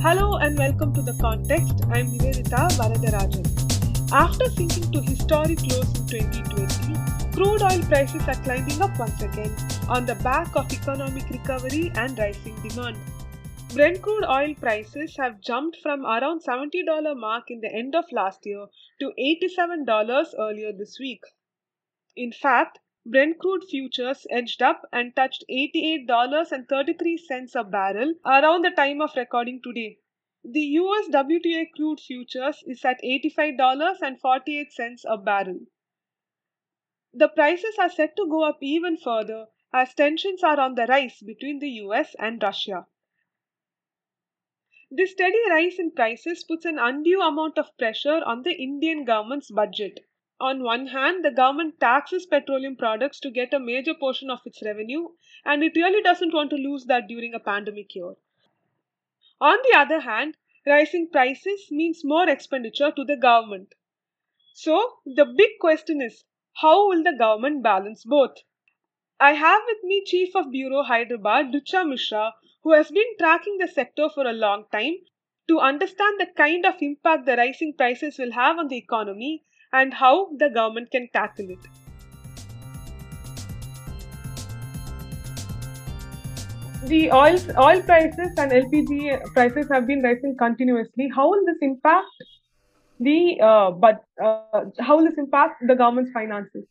Hello and welcome to The Context. I'm Nivedita Varadarajan. After sinking to historic lows in 2020, crude oil prices are climbing up once again on the back of economic recovery and rising demand. Brent crude oil prices have jumped from around $70 mark in the end of last year to $87 earlier this week. In fact, Brent crude futures edged up and touched $88.33 a barrel around the time of recording today. The US WTI crude futures is at $85.48 a barrel. The prices are set to go up even further as tensions are on the rise between the US and Russia. This steady rise in prices puts an undue amount of pressure on the Indian government's budget. On one hand, the government taxes petroleum products to get a major portion of its revenue, and it really doesn't want to lose that during a pandemic year. On the other hand, rising prices means more expenditure to the government. So, the big question is how will the government balance both? I have with me Chief of Bureau Hyderabad, Richa Mishra, who has been tracking the sector for a long time to understand the kind of impact the rising prices will have on the economy and how the government can tackle it. The oil oil prices and LPG prices have been rising continuously. How will this impact the uh, but uh, how will this impact the government's finances?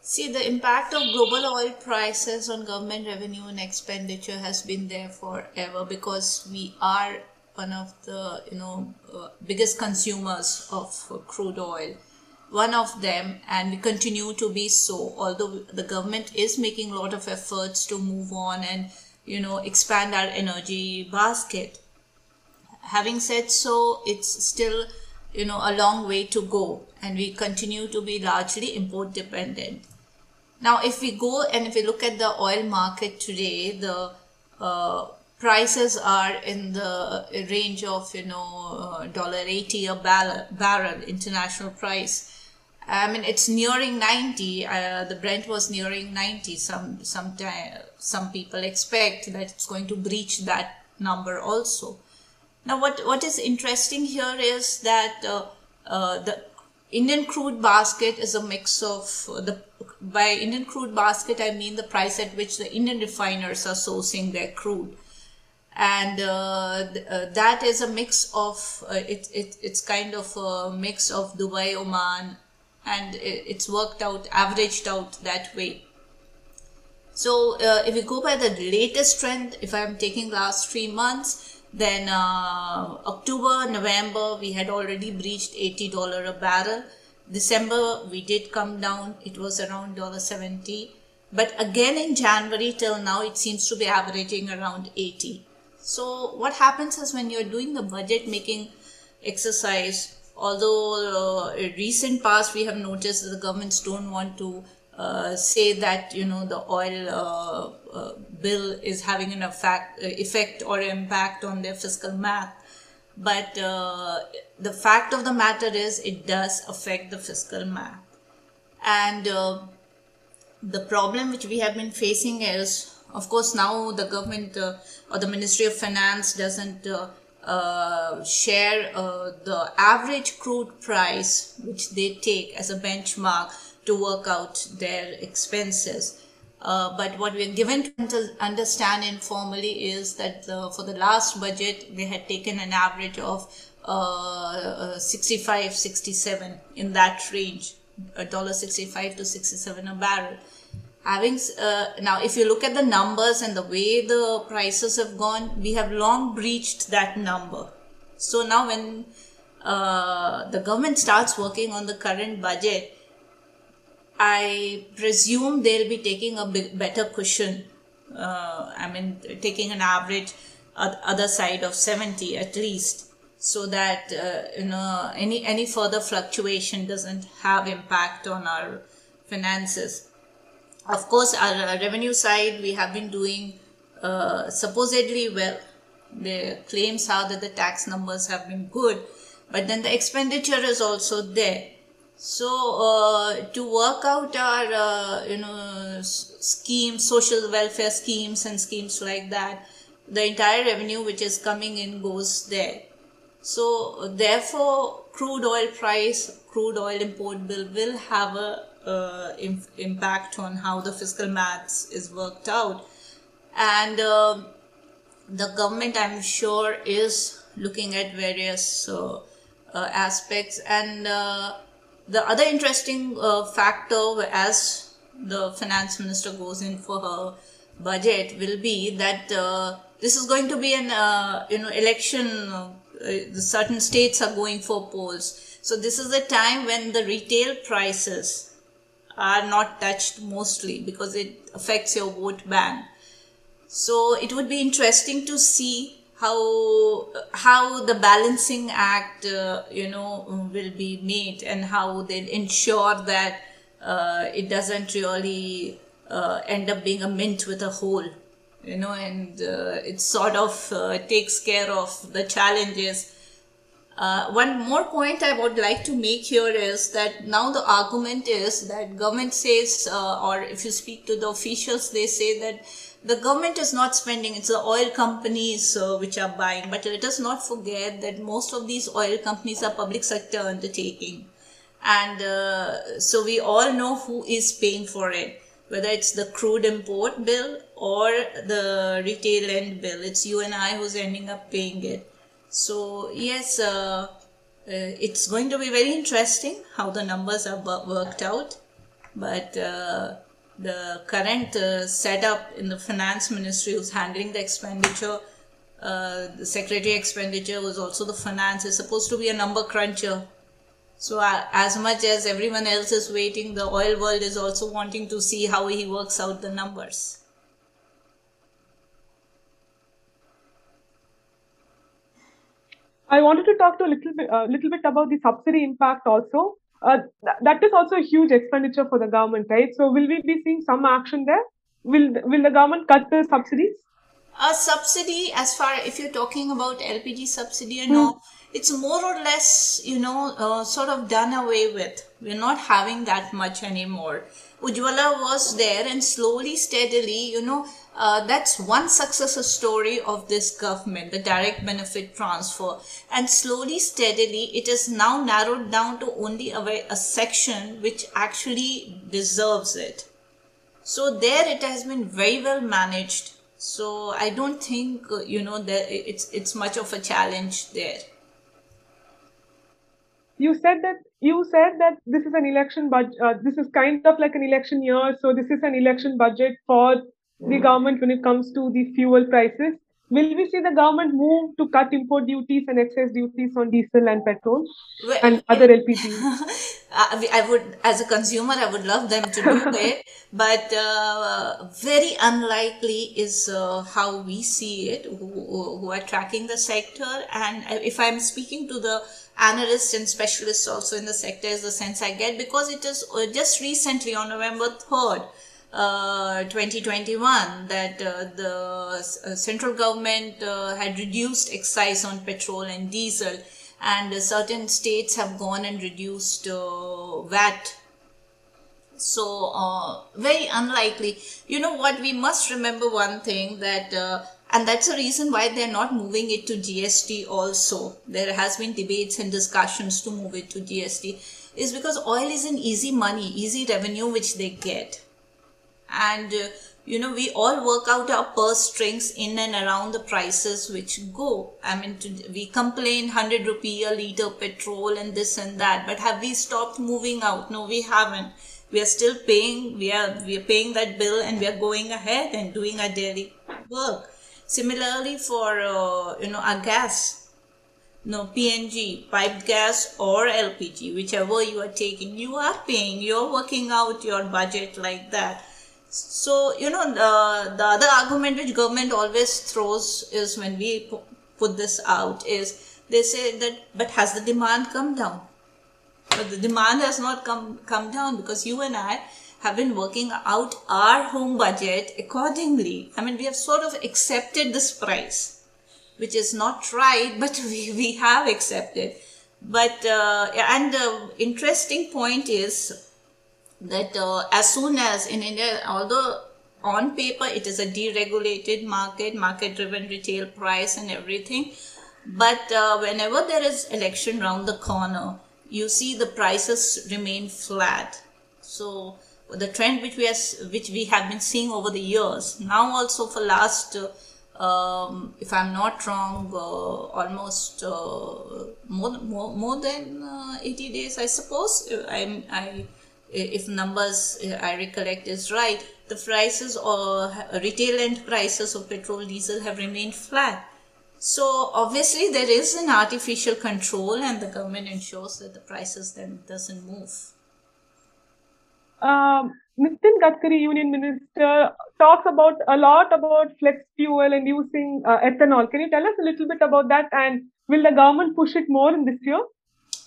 See, the impact of global oil prices on government revenue and expenditure has been there forever because we are one of the you know uh, biggest consumers of crude oil. One of them and we continue to be so although the government is making a lot of efforts to move on and you know expand our energy basket. Having said so it's still you know a long way to go and we continue to be largely import dependent. Now if we go and if we look at the oil market today the uh, prices are in the range of you know uh, dollar 80 a barrel, barrel international price. I mean it's nearing 90 uh, the brent was nearing 90 some some some people expect that it's going to breach that number also. Now what what is interesting here is that uh, uh the indian crude basket is a mix of the by indian crude basket i mean the price at which the indian refiners are sourcing their crude and uh, uh, that is a mix of uh, it, it it's kind of a mix of Dubai, Oman, and it, it's worked out, averaged out that way. So uh, if we go by the latest trend, if I'm taking last three months, then uh, October, November we had already breached eighty dollar a barrel. December we did come down; it was around dollar seventy. But again in January till now, it seems to be averaging around eighty. So what happens is when you're doing the budget making exercise, although uh, recent past we have noticed that the governments don't want to uh, say that you know the oil uh, uh bill is having an effect, uh, effect or impact on their fiscal math. But uh, the fact of the matter is it does affect the fiscal math. And the problem which we have been facing is of course, now the government uh, or the Ministry of Finance doesn't uh, uh, share uh, the average crude price which they take as a benchmark to work out their expenses. Uh, but what we're given to understand informally is that for the last budget, they had taken an average of uh, 65, 67 in that range, $1.65 to 67 a barrel having uh, now if you look at the numbers and the way the prices have gone we have long breached that number. So now when uh, the government starts working on the current budget i presume they'll be taking a big, better cushion uh, i mean taking an average other side of 70 at least so that uh, you know any any further fluctuation doesn't have impact on our finances of course, our revenue side, we have been doing uh, supposedly well. The claims are that the tax numbers have been good, but then the expenditure is also there. So uh, to work out our uh, you know schemes, social welfare schemes and schemes like that, the entire revenue which is coming in goes there. So therefore, crude oil price, crude oil import bill will have a uh, impact on how the fiscal maths is worked out, and uh, the government, I'm sure, is looking at various uh, uh aspects. And uh, the other interesting factor, as the finance minister goes in for her budget, will be that this is going to be an you know election uh, certain states are going for polls. So this is a time when the retail prices are not touched mostly because it affects your vote bank. So it would be interesting to see how how the balancing act uh, you know will be made and how they ensure that uh, it doesn't really uh, end up being a mint with a hole you know, and uh, it sort of uh, takes care of the challenges. Uh, one more point I would like to make here is that now the argument is that government says, uh, or if you speak to the officials, they say that the government is not spending, it's the oil companies uh, which are buying. But let us not forget that most of these oil companies are public sector undertaking. And uh, so we all know who is paying for it whether it's the crude import bill or the retail end bill. It's you and I who's ending up paying it. So, yes, uh, uh, it's going to be very interesting how the numbers are worked out. But uh, the current uh, setup in the finance ministry who's handling the expenditure, uh, the secretary expenditure was also the finance, is supposed to be a number cruncher so uh, as much as everyone else is waiting, the oil world is also wanting to see how he works out the numbers. I wanted to talk to a little bit, uh, little bit about the subsidy impact also. Uh, th- that is also a huge expenditure for the government, right? So will we be seeing some action there? Will will the government cut the subsidies? A subsidy, as far if you're talking about LPG subsidy or hmm. no, it's more or less, you know, uh, sort of done away with. We're not having that much anymore. Ujjwala was there and slowly, steadily, you know, uh, that's one success story of this government, the direct benefit transfer. And slowly, steadily, it is now narrowed down to only a, a section which actually deserves it. So there it has been very well managed. So I don't think, uh, you know, that it's, it's much of a challenge there you said that you said that this is an election budget. Uh, this is kind of like an election year, so this is an election budget for the government when it comes to the fuel prices. Will we see the government move to cut import duties and excise duties on diesel and petrol well, and other LPG? I would, as a consumer, I would love them to do it, but uh, very unlikely is uh, how we see it, who, who are tracking the sector. And if I'm speaking to the analysts and specialists also in the sector is the sense I get because it is uh, just recently on November 3rd, uh, 2021 that uh, the uh, central government uh, had reduced excise on petrol and diesel and certain states have gone and reduced uh, VAT. So very unlikely. You know what? We must remember one thing that and that's the reason why they're not moving it to GST also. There has been debates and discussions to move it to GST is because oil is an easy money, easy revenue which they get. And uh, you know, we all work out our purse strings in and around the prices which go. I mean, we complain 100 rupee a liter petrol and this and that, but have we stopped moving out? No, we haven't. We are still paying, we are, we are paying that bill and we are going ahead and doing our daily work. Similarly, for uh, you know a gas, no PNG, piped gas or LPG, whichever you are taking, you are paying. You're working out your budget like that. So you know the the other argument which government always throws is when we put this out is they say that but has the demand come down? But the demand has not come come down because you and I have been working out our home budget accordingly. I mean, we have sort of accepted this price, which is not right, but we, we have accepted. But, uh, and the interesting point is that uh, as soon as in India, although on paper it is a deregulated market, market driven retail price and everything. But uh, whenever there is election round the corner, you see the prices remain flat. So the trend which we has, which we have been seeing over the years now also for last uh, um, if I'm not wrong, uh, almost uh, more, more more than uh, 80 days, I suppose. I'm, I if numbers I recollect is right, the prices or retail end prices of petrol diesel have remained flat. So obviously there is an artificial control, and the government ensures that the prices then doesn't move. Um, Nitin Gadkari, Union Minister, talks about a lot about flex fuel and using uh, ethanol. Can you tell us a little bit about that? And will the government push it more in this year?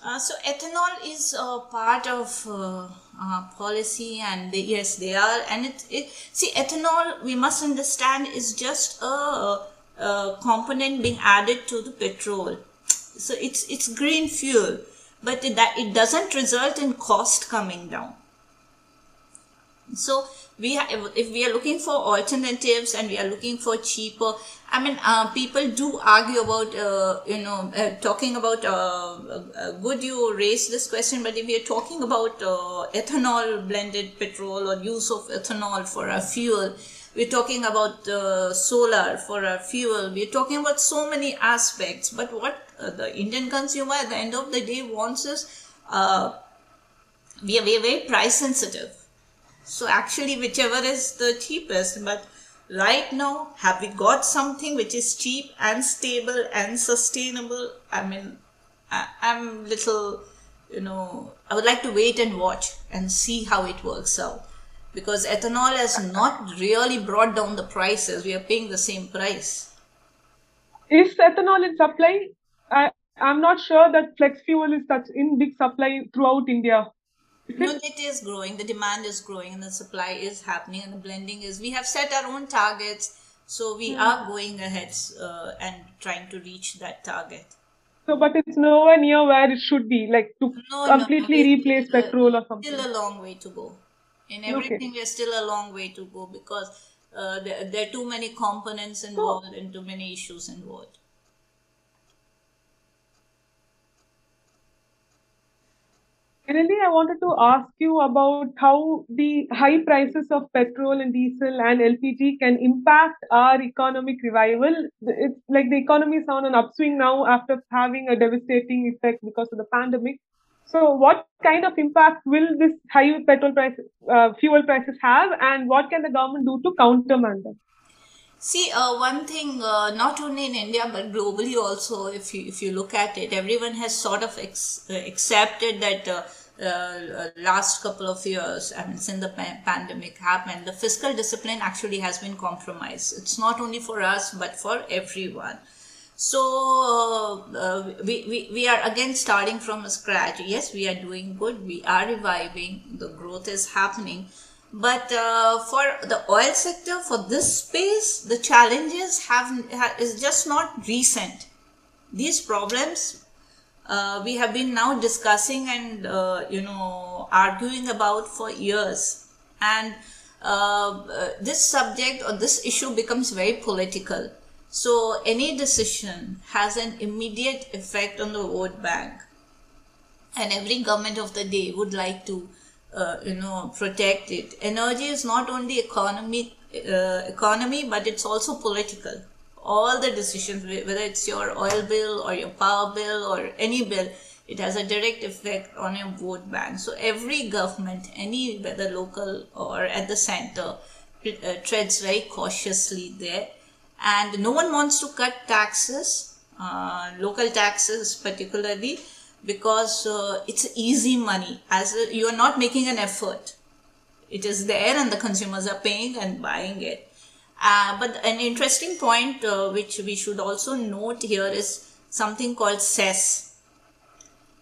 Uh, so ethanol is a part of uh, uh, policy, and they, yes, they are. And it, it see ethanol. We must understand is just a, a component being added to the petrol. So it's it's green fuel, but it, that it doesn't result in cost coming down so we if we are looking for alternatives and we are looking for cheaper i mean uh, people do argue about uh, you know uh, talking about uh, uh, good you raise this question? But if we are talking about uh, ethanol blended petrol or use of ethanol for a fuel we're talking about solar for a fuel we're talking about so many aspects. But what the indian consumer at the end of the day wants is we are, we are very price sensitive so actually whichever is the cheapest, but right now have we got something which is cheap and stable and sustainable? I mean, I, I'm little, you know, I would like to wait and watch and see how it works out. Because ethanol has not really brought down the prices. We are paying the same price. Is ethanol in supply? I, I'm not sure that flex fuel is such in big supply throughout India no, it is growing. The demand is growing, and the supply is happening, and the blending is. We have set our own targets, so we mm. are going ahead uh, and trying to reach that target. So, but it's nowhere near where it should be, like to no, completely no, replace still, petrol or something. Still a long way to go. In everything, okay. we're still a long way to go because uh, there, there, are too many components involved and too many issues involved. Finally, I wanted to ask you about how the high prices of petrol and diesel and LPG can impact our economic revival. It's like the economy is on an upswing now after having a devastating effect because of the pandemic. So, what kind of impact will this high petrol prices, uh, fuel prices have, and what can the government do to countermand them? See, uh, one thing, uh, not only in India but globally also, if you if you look at it, everyone has sort of ex- uh, accepted that uh, uh, last couple of years, I mean, since the pa- pandemic happened, the fiscal discipline actually has been compromised. It's not only for us, but for everyone. So uh, we, we, we are again starting from scratch. Yes, we are doing good. We are reviving. The growth is happening. But uh, for the oil sector, for this space, the challenges have, is just not recent. These problems uh, we have been now discussing and uh, you know arguing about for years. And uh, uh, this subject or this issue becomes very political. So any decision has an immediate effect on the vote bank. And every government of the day would like to uh, you know protect it energy is not only economy uh, economy but it's also political all the decisions, whether it's your oil bill or your power bill or any bill, it has a direct effect on your vote bank. So every government, any whether local or at the center, uh, treads very cautiously there. And no one wants to cut taxes, uh, local taxes particularly, because uh, it's easy money. As a, you are not making an effort, it is there, and the consumers are paying and buying it. Uh, but an interesting point uh, which we should also note here is something called cess.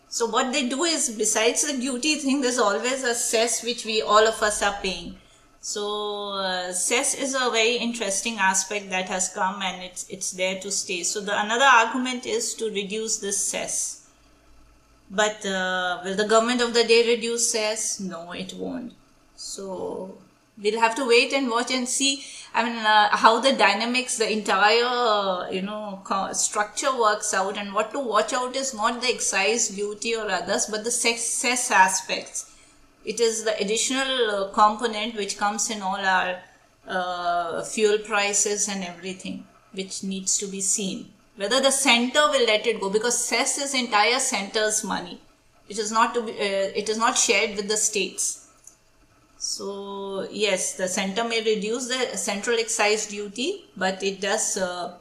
So what they do is besides the duty thing, there's always a cess which we all of us are paying. So uh, cess is a very interesting aspect that has come and it's it's there to stay. So the another argument is to reduce this cess. But uh, will the government of the day reduce cess? No, it won't. So we'll have to wait and watch and see i mean uh, how the dynamics the entire you know structure works out and what to watch out is not the excise duty or others but the cess aspects it is the additional uh, component which comes in all our uh, fuel prices and everything which needs to be seen whether the center will let it go because cess is entire center's money it is not to be uh, it is not shared with the states so yes, the center may reduce the central excise duty, but it does uh,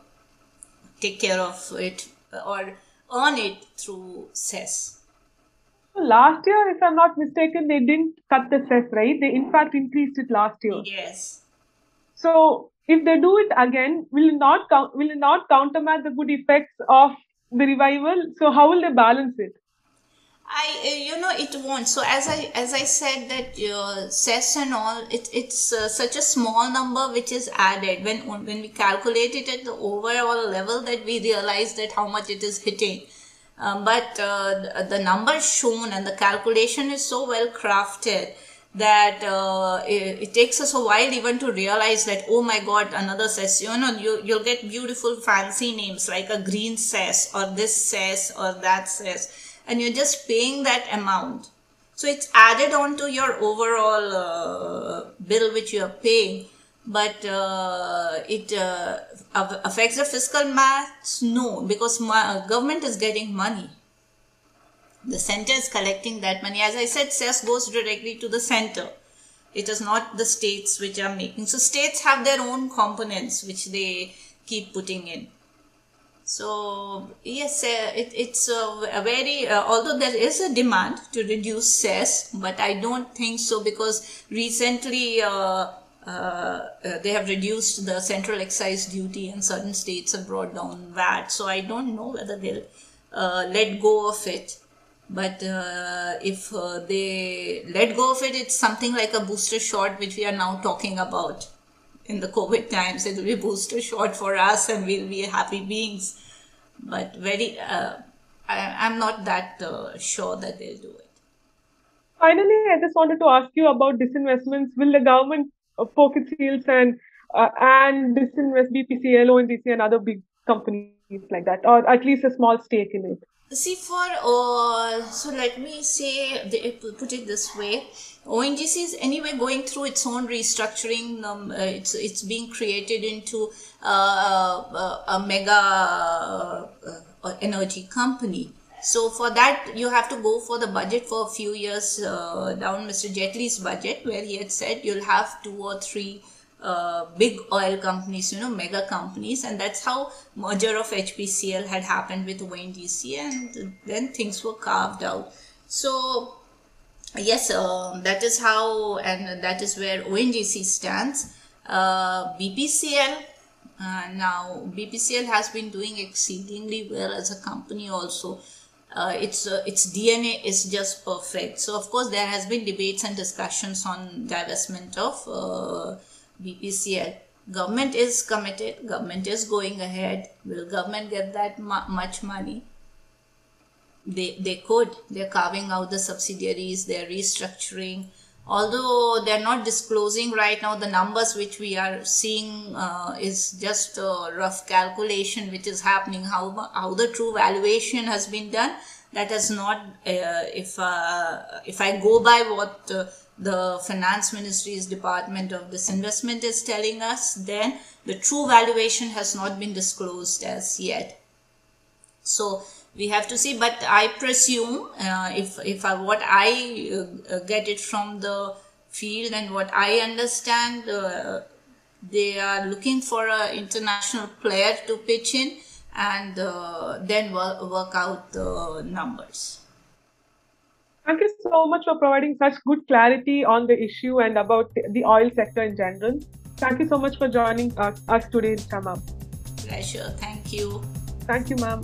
take care of it or earn it through cess. Last year, if I'm not mistaken, they didn't cut the cess, right? They in fact increased it last year. Yes. So if they do it again, will not will not countermand the good effects of the revival? So how will they balance it? I uh, you know it won't. So as I as I said that uh, cess and all, it, it's uh, such a small number which is added when when we calculate it at the overall level that we realize that how much it is hitting. Um, but uh, the number shown and the calculation is so well crafted that uh, it, it, takes us a while even to realize that oh my god another cess you know you, you'll get beautiful fancy names like a green cess or this cess or that cess and you're just paying that amount. So it's added on to your overall uh, bill which you are paying, but uh, it uh, affects the fiscal maths? No, because my, government is getting money. The center is collecting that money. As I said, cess goes directly to the center. It is not the states which are making. So states have their own components which they keep putting in. So yes, uh, it, it's a, a very uh, although there is a demand to reduce cess, but I don't think so because recently uh, uh, uh they have reduced the central excise duty and certain states have brought down VAT. So I don't know whether they'll uh, let go of it. But if they let go of it, it's something like a booster shot, which we are now talking about in the COVID times. It will be booster shot for us and we'll be happy beings. But very, uh, I, am not that uh, sure that they'll do it. Finally, I just wanted to ask you about disinvestments. Will the government uh, poke its heels and uh, and disinvest BPCL, ONGC, and other big companies like that, or at least a small stake in it? See, for uh, so let me say, put it this way ONGC is anyway going through its own restructuring. Um, uh, it's it's being created into uh, uh a mega uh, uh, energy company. So for that, you have to go for the budget for a few years down Mr. Jaitley's budget, where he had said you'll have two or three uh, big oil companies, you know, mega companies, and that's how merger of HPCL had happened with ONGC, and then things were carved out. So yes, uh, that is how and that is where ONGC stands. Uh, BPCL uh, now BPCL has been doing exceedingly well as a company also. Uh, its uh, its DNA is just perfect. So of course there has been debates and discussions on divestment of uh, BPCL. Government is committed. Government is going ahead. Will government get that mu- much money? they they could they're carving out the subsidiaries they're restructuring although they're not disclosing right now the numbers which we are seeing uh, is just a rough calculation which is happening how how the true valuation has been done that has not uh, if uh, if i go by what uh, the finance ministry's department of disinvestment is telling us then the true valuation has not been disclosed as yet. So we have to see but i presume uh, if if I, what i uh, get it from the field and what i understand uh, they are looking for an international player to pitch in and uh, then work, work out the numbers Thank you so much for providing such good clarity on the issue and about the oil sector in general. Thank you so much for joining us, us today, Shama. Pleasure. Thank you. Thank you, ma'am.